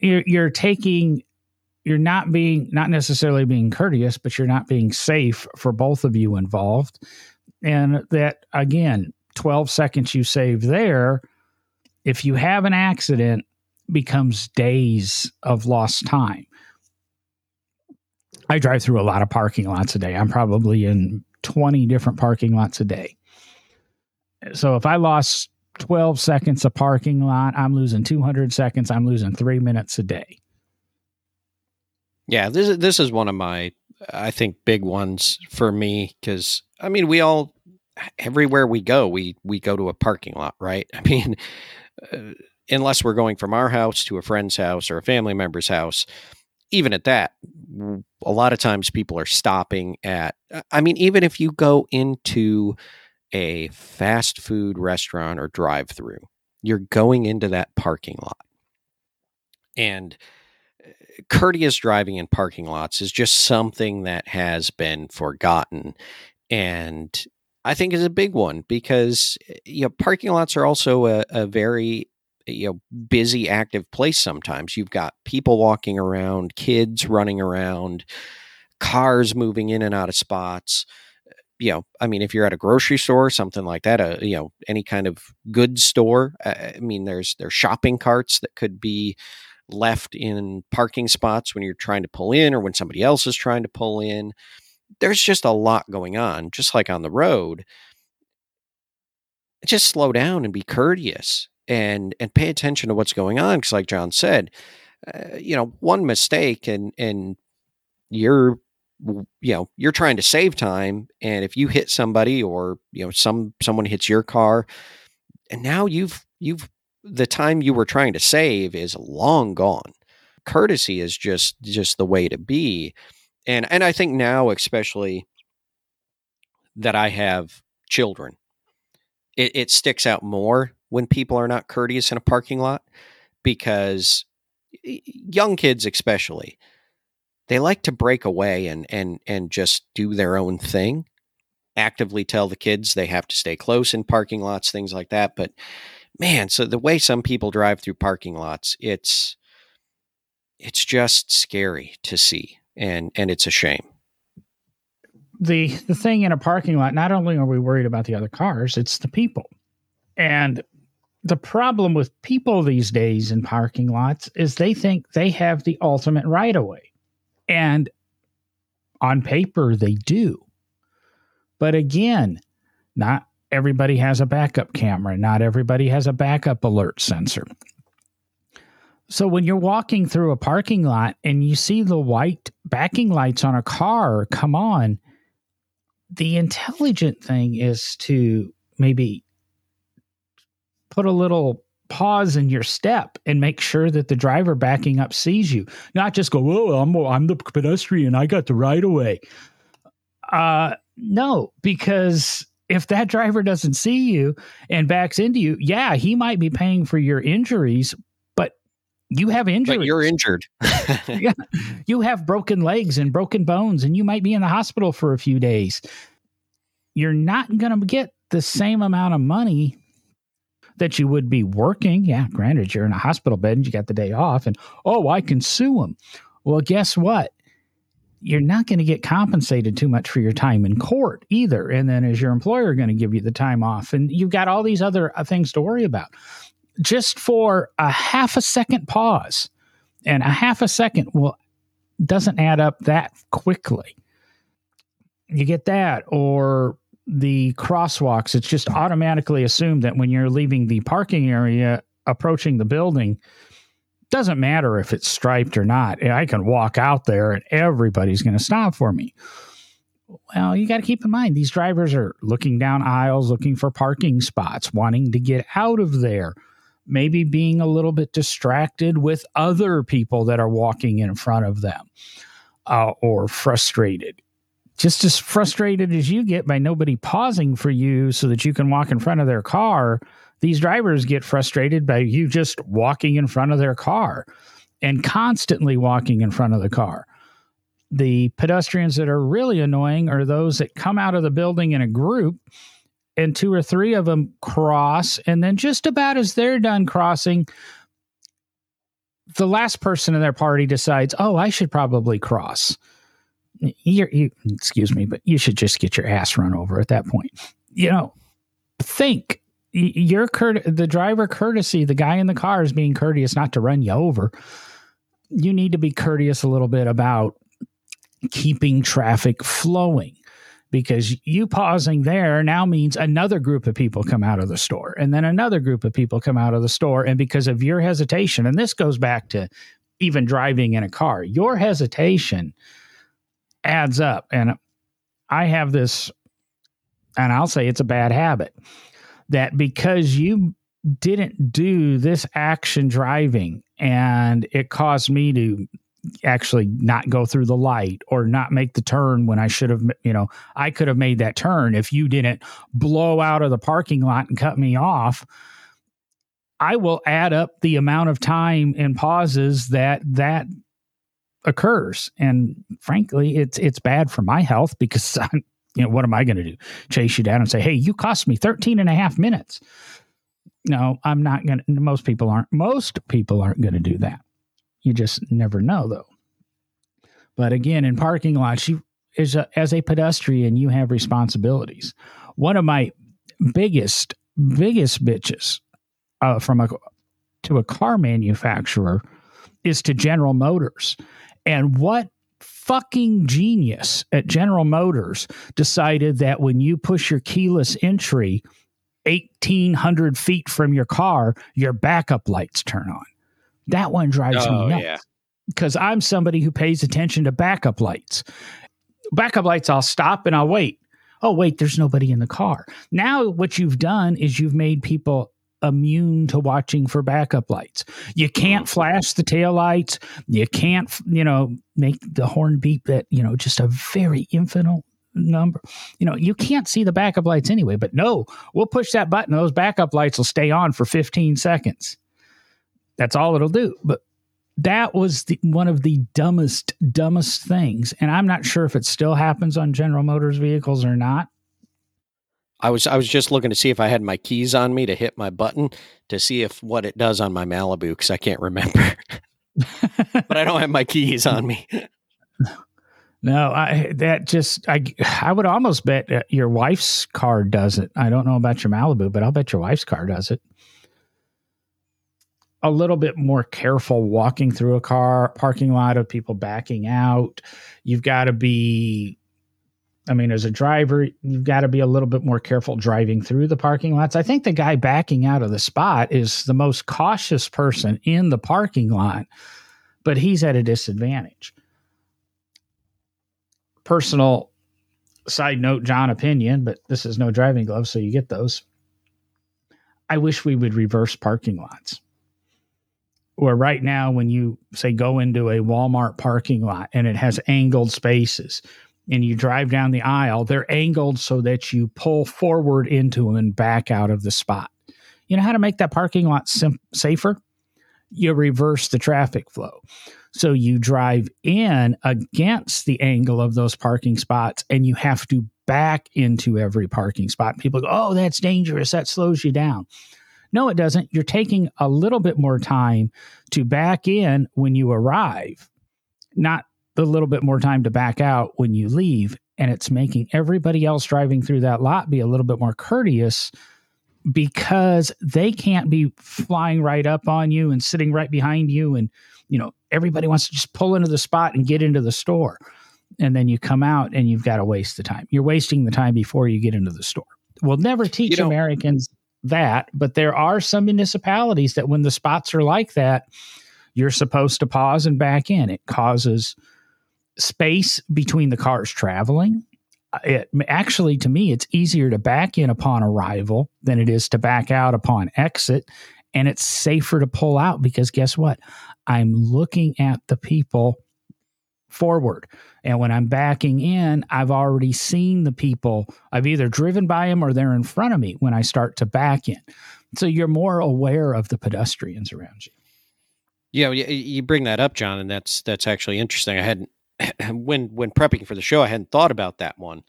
you're, you're taking you're not being not necessarily being courteous but you're not being safe for both of you involved. And that again 12 seconds you save there if you have an accident, becomes days of lost time. I drive through a lot of parking lots a day. I'm probably in 20 different parking lots a day. So if I lost 12 seconds of parking lot, I'm losing 200 seconds. I'm losing three minutes a day. Yeah, this is this is one of my I think big ones for me because I mean we all everywhere we go we we go to a parking lot, right? I mean, uh, unless we're going from our house to a friend's house or a family member's house, even at that, a lot of times people are stopping at. I mean, even if you go into a fast food restaurant or drive-through, you're going into that parking lot, and courteous driving in parking lots is just something that has been forgotten and i think is a big one because you know parking lots are also a, a very you know busy active place sometimes you've got people walking around kids running around cars moving in and out of spots you know i mean if you're at a grocery store something like that a you know any kind of goods store uh, i mean there's there's shopping carts that could be left in parking spots when you're trying to pull in or when somebody else is trying to pull in. There's just a lot going on, just like on the road. Just slow down and be courteous and and pay attention to what's going on because like John said, uh, you know, one mistake and and you're you know you're trying to save time and if you hit somebody or you know some someone hits your car and now you've you've the time you were trying to save is long gone. Courtesy is just just the way to be. And and I think now especially that I have children, it, it sticks out more when people are not courteous in a parking lot because young kids especially they like to break away and and and just do their own thing actively tell the kids they have to stay close in parking lots things like that but man, so the way some people drive through parking lots, it's it's just scary to see and and it's a shame. The the thing in a parking lot, not only are we worried about the other cars, it's the people. And the problem with people these days in parking lots is they think they have the ultimate right of way. And on paper they do. But again, not everybody has a backup camera. Not everybody has a backup alert sensor. So when you're walking through a parking lot and you see the white backing lights on a car come on, the intelligent thing is to maybe put a little pause in your step and make sure that the driver backing up sees you. Not just go, "Oh, I'm I'm the pedestrian. I got the right of way." Uh, no, because if that driver doesn't see you and backs into you, yeah, he might be paying for your injuries, you have injuries. But you're injured. yeah. You have broken legs and broken bones, and you might be in the hospital for a few days. You're not going to get the same amount of money that you would be working. Yeah, granted, you're in a hospital bed and you got the day off, and oh, I can sue them. Well, guess what? you're not going to get compensated too much for your time in court either. And then is your employer going to give you the time off? And you've got all these other uh, things to worry about. Just for a half a second pause, and a half a second will doesn't add up that quickly. You get that, or the crosswalks. It's just automatically assumed that when you're leaving the parking area, approaching the building, doesn't matter if it's striped or not. I can walk out there and everybody's going to stop for me. Well, you got to keep in mind these drivers are looking down aisles, looking for parking spots, wanting to get out of there, maybe being a little bit distracted with other people that are walking in front of them uh, or frustrated. Just as frustrated as you get by nobody pausing for you so that you can walk in front of their car these drivers get frustrated by you just walking in front of their car and constantly walking in front of the car. The pedestrians that are really annoying are those that come out of the building in a group and two or three of them cross. And then, just about as they're done crossing, the last person in their party decides, oh, I should probably cross. You're, you, excuse me, but you should just get your ass run over at that point. You know, think curt- the driver courtesy, the guy in the car is being courteous not to run you over. You need to be courteous a little bit about keeping traffic flowing because you pausing there now means another group of people come out of the store and then another group of people come out of the store. And because of your hesitation and this goes back to even driving in a car your hesitation adds up. And i have this and i'll say it's a bad habit that because you didn't do this action driving and it caused me to actually not go through the light or not make the turn when I should have, you know, I could have made that turn if you didn't blow out of the parking lot and cut me off. I will add up the amount of time and pauses that that occurs. And frankly it's it's bad for my health because I'm, you know what am I going to do? Chase you down and say hey you cost me 13 and a half minutes. No I'm not going to most people aren't most people aren't going to do that you just never know, though. But again, in parking lots, you as a, as a pedestrian, you have responsibilities. One of my biggest biggest bitches uh, from a to a car manufacturer is to General Motors, and what fucking genius at General Motors decided that when you push your keyless entry 1800 feet from your car, your backup lights turn on. That one drives oh, me nuts. Because I'm somebody who pays attention to backup lights. Backup lights, I'll stop and I'll wait. Oh, wait, there's nobody in the car. Now, what you've done is you've made people immune to watching for backup lights. You can't mm. flash the tail lights. You can't, you know, make the horn beep that, you know, just a very infinite number. You know, you can't see the backup lights anyway, but no, we'll push that button. Those backup lights will stay on for 15 seconds. That's all it'll do. But that was the, one of the dumbest, dumbest things. And I'm not sure if it still happens on General Motors vehicles or not. I was I was just looking to see if I had my keys on me to hit my button to see if what it does on my Malibu because I can't remember. but I don't have my keys on me. No, I that just I I would almost bet your wife's car does it. I don't know about your Malibu, but I'll bet your wife's car does it a little bit more careful walking through a car parking lot of people backing out. You've got to be I mean, as a driver, you've got to be a little bit more careful driving through the parking lots. I think the guy backing out of the spot is the most cautious person in the parking lot, but he's at a disadvantage. Personal side note, John opinion, but this is no driving glove, so you get those. I wish we would reverse parking lots where right now when you say go into a Walmart parking lot and it has angled spaces and you drive down the aisle, they're angled so that you pull forward into them and back out of the spot. You know how to make that parking lot sim- safer? You reverse the traffic flow. So you drive in against the angle of those parking spots and you have to back into every parking spot. People go, oh, that's dangerous. That slows you down. No, it doesn't. You're taking a little bit more time to back in when you arrive, not a little bit more time to back out when you leave. And it's making everybody else driving through that lot be a little bit more courteous because they can't be flying right up on you and sitting right behind you. And, you know, everybody wants to just pull into the spot and get into the store. And then you come out and you've got to waste the time. You're wasting the time before you get into the store. We'll never teach you know, Americans that, but there are some municipalities that when the spots are like that, you're supposed to pause and back in. It causes space between the cars traveling. Uh, it actually to me it's easier to back in upon arrival than it is to back out upon exit and it's safer to pull out because guess what? I'm looking at the people forward. And when I'm backing in, I've already seen the people. I've either driven by them or they're in front of me when I start to back in. So you're more aware of the pedestrians around you. Yeah, you bring that up, John, and that's that's actually interesting. I hadn't when when prepping for the show, I hadn't thought about that one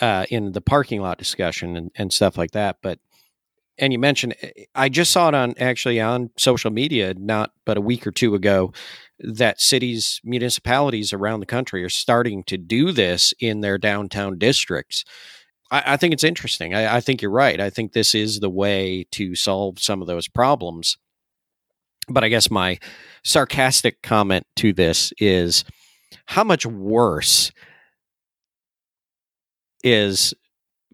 uh, in the parking lot discussion and, and stuff like that. But and you mentioned eh, I just saw it on actually on social media not but a week or two ago that cities, municipalities around the country are starting to do this in their downtown districts. I, I think it's interesting. I, I think you're right. I think this is the way to solve some of those problems. But I guess my sarcastic comment to this is how much worse is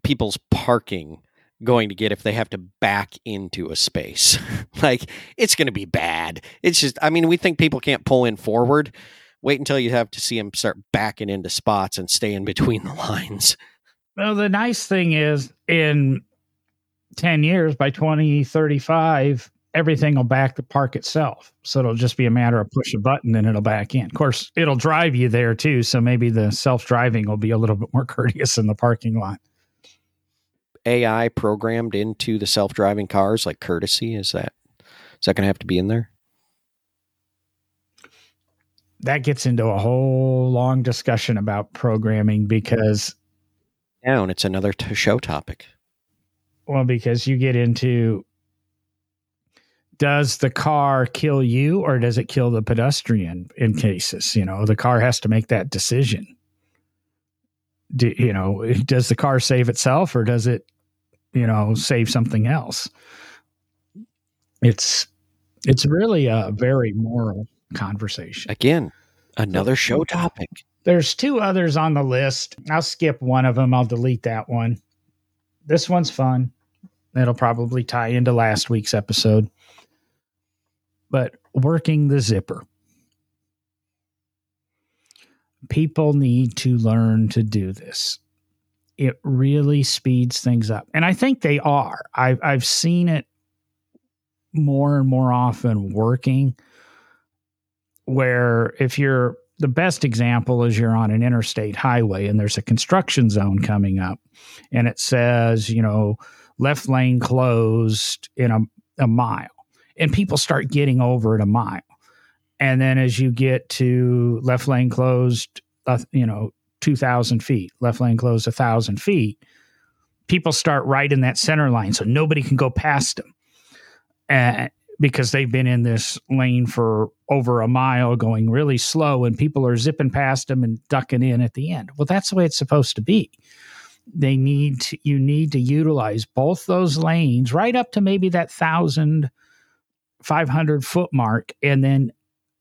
people's parking going to get if they have to back into a space? like, it's going to be bad. It's just, I mean, we think people can't pull in forward. Wait until you have to see them start backing into spots and stay in between the lines. Well, the nice thing is in 10 years, by 2035, everything will back the park itself. So it'll just be a matter of push a button and it'll back in. Of course, it'll drive you there too. So maybe the self driving will be a little bit more courteous in the parking lot. AI programmed into the self driving cars, like courtesy, is that is that going to have to be in there? That gets into a whole long discussion about programming because down. It's another t- show topic. Well, because you get into does the car kill you or does it kill the pedestrian in cases? You know, the car has to make that decision. Do, you know, does the car save itself or does it, you know, save something else? It's it's really a very moral conversation. Again, another show topic. There's two others on the list. I'll skip one of them. I'll delete that one. This one's fun. It'll probably tie into last week's episode. But working the zipper. People need to learn to do this. It really speeds things up. And I think they are. I've, I've seen it more and more often working where if you're the best example is you're on an interstate highway and there's a construction zone coming up and it says, you know, left lane closed in a, a mile. And people start getting over at a mile. And then as you get to left lane closed, uh, you know, 2,000 feet, left lane closed 1,000 feet, people start right in that center line. So nobody can go past them. Because they've been in this lane for over a mile going really slow and people are zipping past them and ducking in at the end. Well, that's the way it's supposed to be. They need to, you need to utilize both those lanes right up to maybe that thousand five hundred foot mark. And then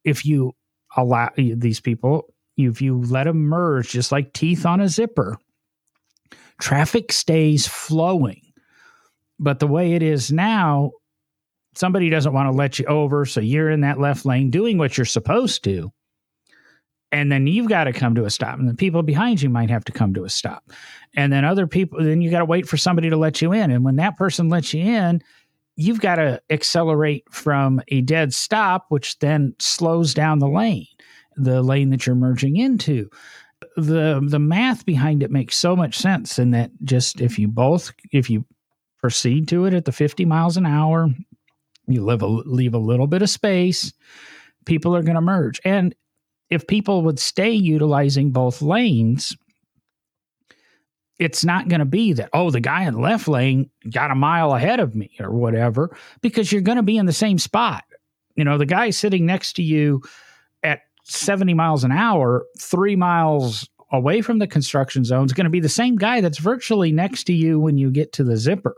if you allow these people, if you let them merge just like teeth on a zipper, traffic stays flowing. But the way it is now, somebody doesn't want to let you over, so you're in that left lane doing what you're supposed to. And then you've got to come to a stop. And the people behind you might have to come to a stop. And then other people, then you got to wait for somebody to let you in. And when that person lets you in, you've got to accelerate from a dead stop, which then slows down the lane, the lane that you're merging into. The the math behind it makes so much sense in that just if you both if you proceed to it at the 50 miles an hour you leave a, leave a little bit of space. People are going to merge. And if people would stay utilizing both lanes, it's not going to be that, oh, the guy in the left lane got a mile ahead of me or whatever, because you're going to be in the same spot. You know, the guy sitting next to you at 70 miles an hour, three miles away from the construction zone, is going to be the same guy that's virtually next to you when you get to the zipper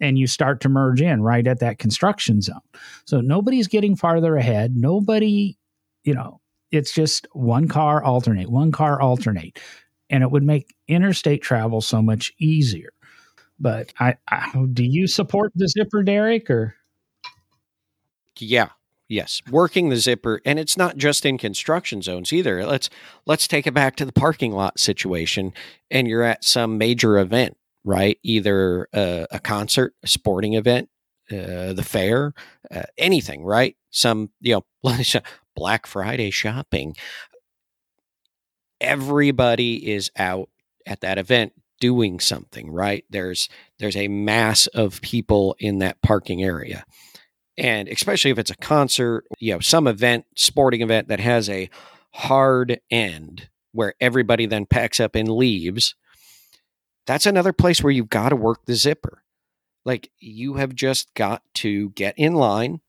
and you start to merge in right at that construction zone. So nobody's getting farther ahead. Nobody, you know, it's just one car alternate, one car alternate. And it would make interstate travel so much easier. But I, I do you support the zipper, Derek, or? Yeah, Yes, working the zipper, and it's not just in construction zones either. Let's let's take it back to the parking lot situation, and you're at some major event, right? Either a, a concert, a sporting event, uh, the fair, uh, anything, right? Some, you know, Black Friday shopping. Everybody is out at that event doing something, right? There's there's a mass of people in that parking area. And especially if it's a concert, you know, some event, sporting event that has a hard end where everybody then packs up and leaves, that's another place where you've got to work the zipper. Like you have just got to get in line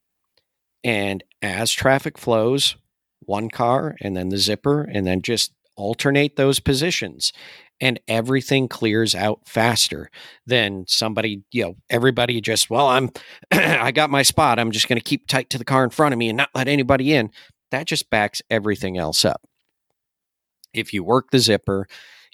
and as traffic flows, one car and then the zipper and then just alternate those positions and everything clears out faster than somebody, you know, everybody just, well, I'm, I got my spot. I'm just going to keep tight to the car in front of me and not let anybody in. That just backs everything else up. If you work the zipper,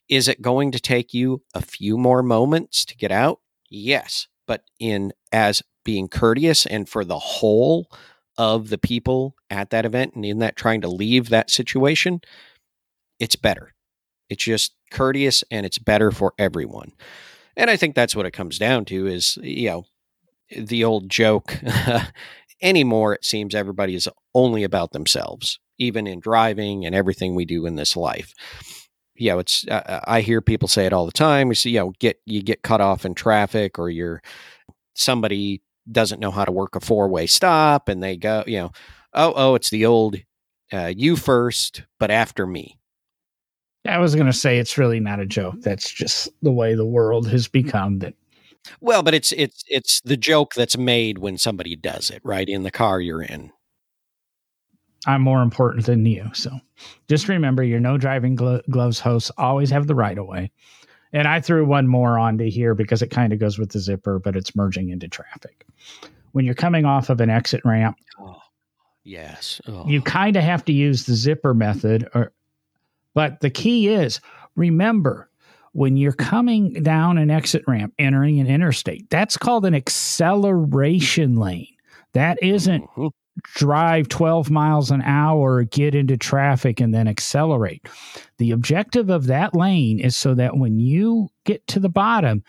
is it going to take you a few more moments to get out? Yes. But in as being courteous and for the whole of the people at that event and in that trying to leave that situation, it's better. It's just courteous and it's better for everyone. And I think that's what it comes down to is, you know, the old joke anymore it seems everybody is only about themselves even in driving and everything we do in this life you know it's uh, i hear people say it all the time you see you know get you get cut off in traffic or you're somebody doesn't know how to work a four-way stop and they go you know oh oh it's the old uh, you first but after me I was going to say it's really not a joke. That's just the way the world has become. That well, but it's it's it's the joke that's made when somebody does it, right? In the car you're in. I'm more important than you. So just remember your no driving glo- gloves hosts always have the right of way. And I threw one more onto here because it kind of goes with the zipper, but it's merging into traffic. When you're coming off of an exit ramp, oh, yes, oh. you kind of have to use the zipper method or but the key is remember when you're coming down an exit ramp, entering an interstate, that's called an acceleration lane. That isn't mm-hmm. drive 12 miles an hour, get into traffic, and then accelerate. The objective of that lane is so that when you get to the bottom,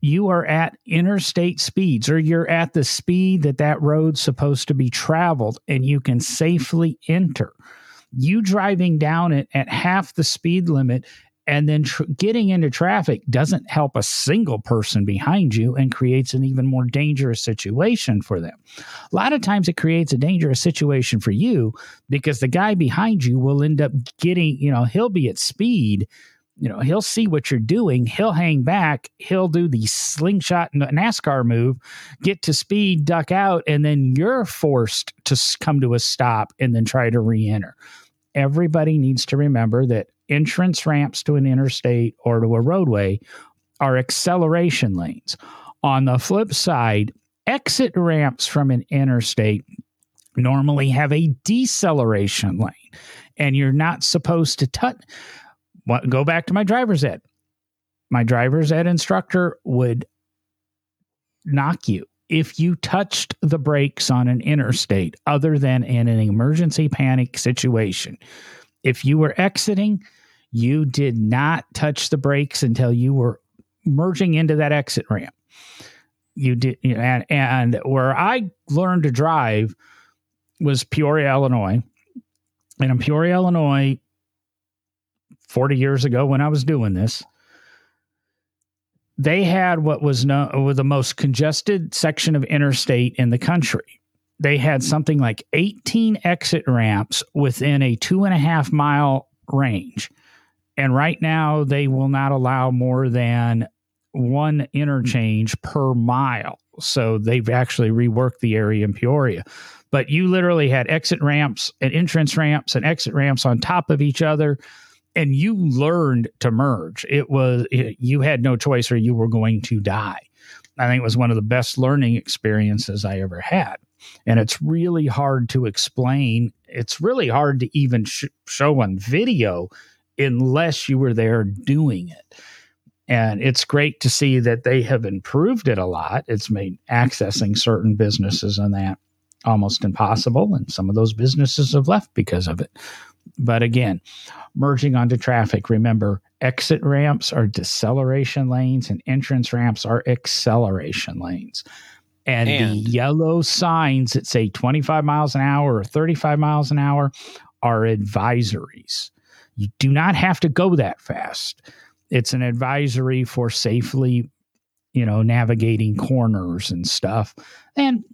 you are at interstate speeds or you're at the speed that that road's supposed to be traveled and you can safely enter you driving down it at half the speed limit and then tr- getting into traffic doesn't help a single person behind you and creates an even more dangerous situation for them. A lot of times it creates a dangerous situation for you because the guy behind you will end up getting, you know, he'll be at speed. You know, he'll see what you're doing. He'll hang back. He'll do the slingshot NASCAR move, get to speed, duck out, and then you're forced to come to a stop and then try to re enter everybody needs to remember that entrance ramps to an interstate or to a roadway are acceleration lanes. On the flip side, exit ramps from an interstate normally have a deceleration lane, and you're not supposed to touch. Go back to my driver's ed. My driver's ed instructor would knock you if you touched the brakes on an interstate other than in an emergency panic situation, if you were exiting, you did not touch the brakes until you were merging into that exit ramp. You did, and, and where I learned to drive was Peoria, Illinois. And in Peoria, Illinois, 40 years ago when I was doing this, they had what was known the most congested section of interstate in the country. They had hmm. something like 18 exit ramps within a two and a half mile range. And right now, they will not allow more than one interchange per mile. So they've actually reworked the area in Peoria. But you literally had exit ramps and entrance ramps and exit ramps on top of each other and you learned to merge. It was you had no choice, or you were going to die. I think it was one of the best learning experiences I ever had, and it's really hard to explain. It's really hard to even sh- show on video unless you were there doing it. And it's great to see that they have improved it a lot. It's made accessing certain businesses and that almost impossible. And some of those businesses have left because of it. But again, merging onto traffic, remember exit ramps are deceleration lanes and entrance ramps are acceleration lanes. And, and, the yellow signs that say 25 miles an hour or 35 miles an hour are advisories. You do not have to go that fast. It's an advisory for safely, you know, navigating corners and stuff. And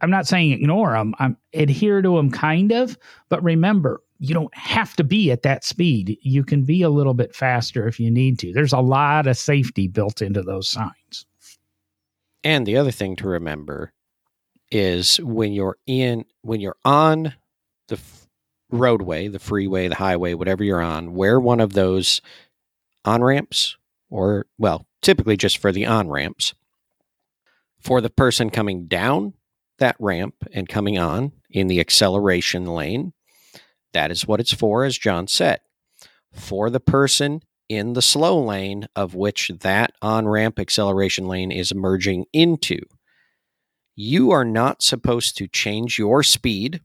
I'm not saying ignore them. I'm adhere to them kind of, but remember, you don't have to be at that speed. You can be a little bit faster if you need to. There's a lot of safety built into those signs. And the other thing to remember is when you're in when you're on the roadway, the freeway, the highway, whatever you're on, where one of those on ramps, or well, typically just for the on ramps, for the person coming down that ramp and coming on in the acceleration lane, that is what it's for, as John said. For the person in the slow lane of which that on ramp acceleration lane is merging into, you are not supposed to change your speed.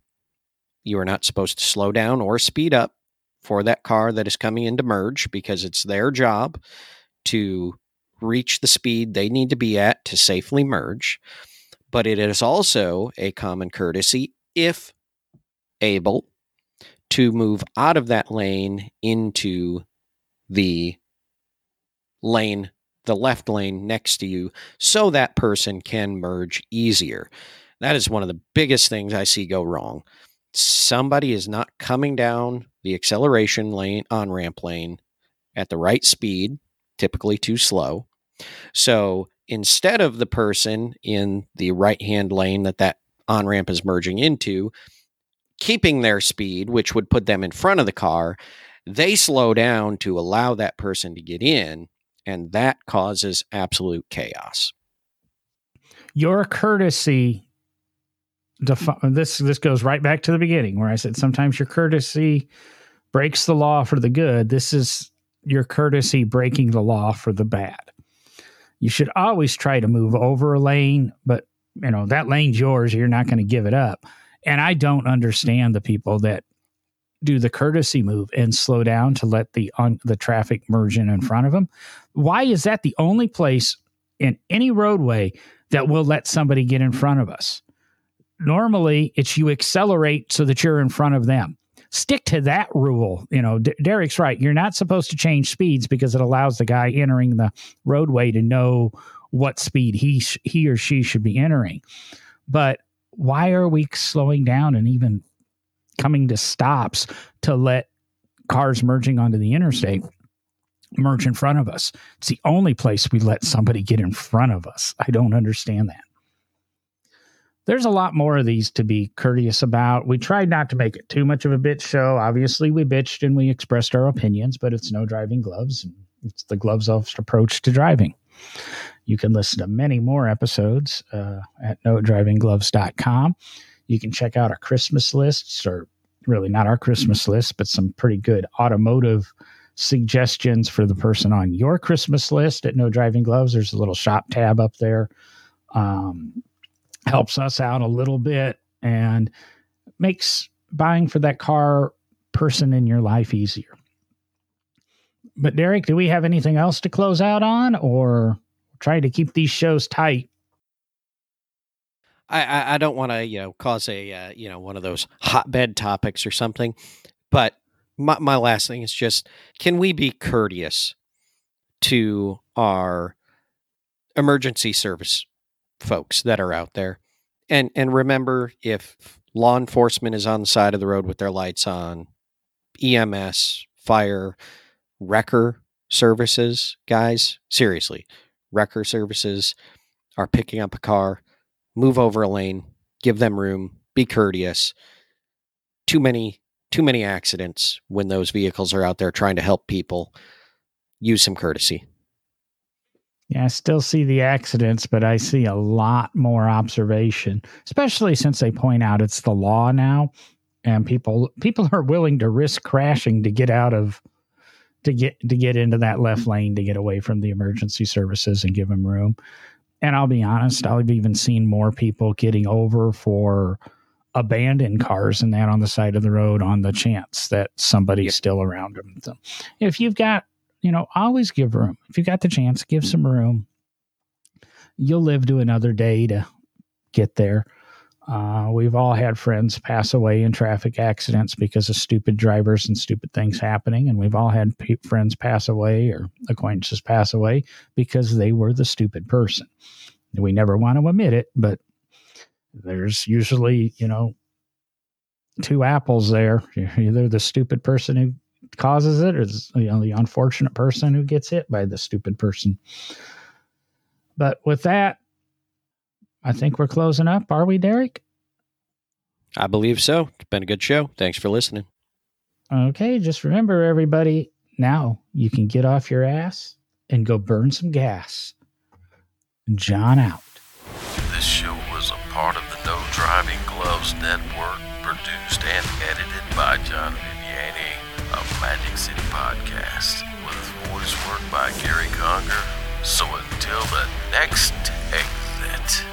You are not supposed to slow down or speed up for that car that is coming in to merge because it's their job to reach the speed they need to be at to safely merge. But it is also a common courtesy, if able, to move out of that lane into the lane, the left lane next to you, so that person can merge easier. That is one of the biggest things I see go wrong. Somebody is not coming down the acceleration lane, on ramp lane at the right speed, typically too slow. So instead of the person in the right hand lane that that on ramp is merging into, keeping their speed, which would put them in front of the car, they slow down to allow that person to get in, and that causes absolute chaos. Your courtesy. Defi- mm. this this goes right back to the beginning where I said sometimes your courtesy breaks the law for the good. This is your courtesy breaking the law for the bad. You should always try to move over a lane, but you know that lane's yours. You're not going to give it up. And I don't understand the people that do the courtesy move and slow down to let the the traffic merge in in front of them. Why is that the only place in any roadway that will let somebody get in front of us? Normally, it's you accelerate so that you're in front of them. Stick to that rule. You know, D- Derek's right. You're not supposed to change speeds because it allows the guy entering the roadway to know what speed he sh- he or she should be entering. But why are we slowing down and even coming to stops to let cars merging onto the interstate merge in front of us? It's the only place we let somebody get in front of us. I don't understand that. There's a lot more of these to be courteous about. We tried not to make it too much of a bitch show. Obviously, we bitched and we expressed our opinions, but it's no driving gloves. It's the gloves off approach to driving. You can listen to many more episodes uh, at nodrivinggloves.com. You can check out our Christmas lists, or really not our Christmas list, but some pretty good automotive suggestions for the person on your Christmas list at No Driving Gloves. There's a little shop tab up there. Um, helps us out a little bit and makes buying for that car person in your life easier. But Derek, do we have anything else to close out on, or try to keep these shows tight? I, I, I don't want to you know cause a uh, you know one of those hotbed topics or something, but my my last thing is just can we be courteous to our emergency service folks that are out there, and and remember if law enforcement is on the side of the road with their lights on, EMS, fire, wrecker services, guys, seriously, wrecker services are picking up a car, move over a lane, give them room, be courteous. Too many too many accidents when those vehicles are out there trying to help people. Use some courtesy. Yeah, I still see the accidents, but I see a lot more observation, especially since they point out it's the law now and people people are willing to risk crashing to get out of to get to get into that left lane to get away from the emergency services and give them room. And I'll be honest, I've even seen more people getting over for abandoned cars and that on the side of the road on the chance that somebody's still around them. So if you've got, you know, always give room. If you've got the chance, give some room. You'll live to another day to get there. Uh, we've all had friends pass away in traffic accidents because of stupid drivers and stupid things happening. And we've all had friends pass away or acquaintances pass away because they were the stupid person. We never want to admit it, but there's usually, you know, two apples there. Either the stupid person who causes it or you know, the unfortunate person who gets hit by the stupid person. But with that, I think we're closing up. Are we, Derek? I believe so. It's been a good show. Thanks for listening. Okay, just remember, everybody, now you can get off your ass and go burn some gas. John out. This show was a part of the No Driving Gloves Network, produced and edited by John Viviani of Magic City Podcast, with voice work by Gary Conger. So until the next exit.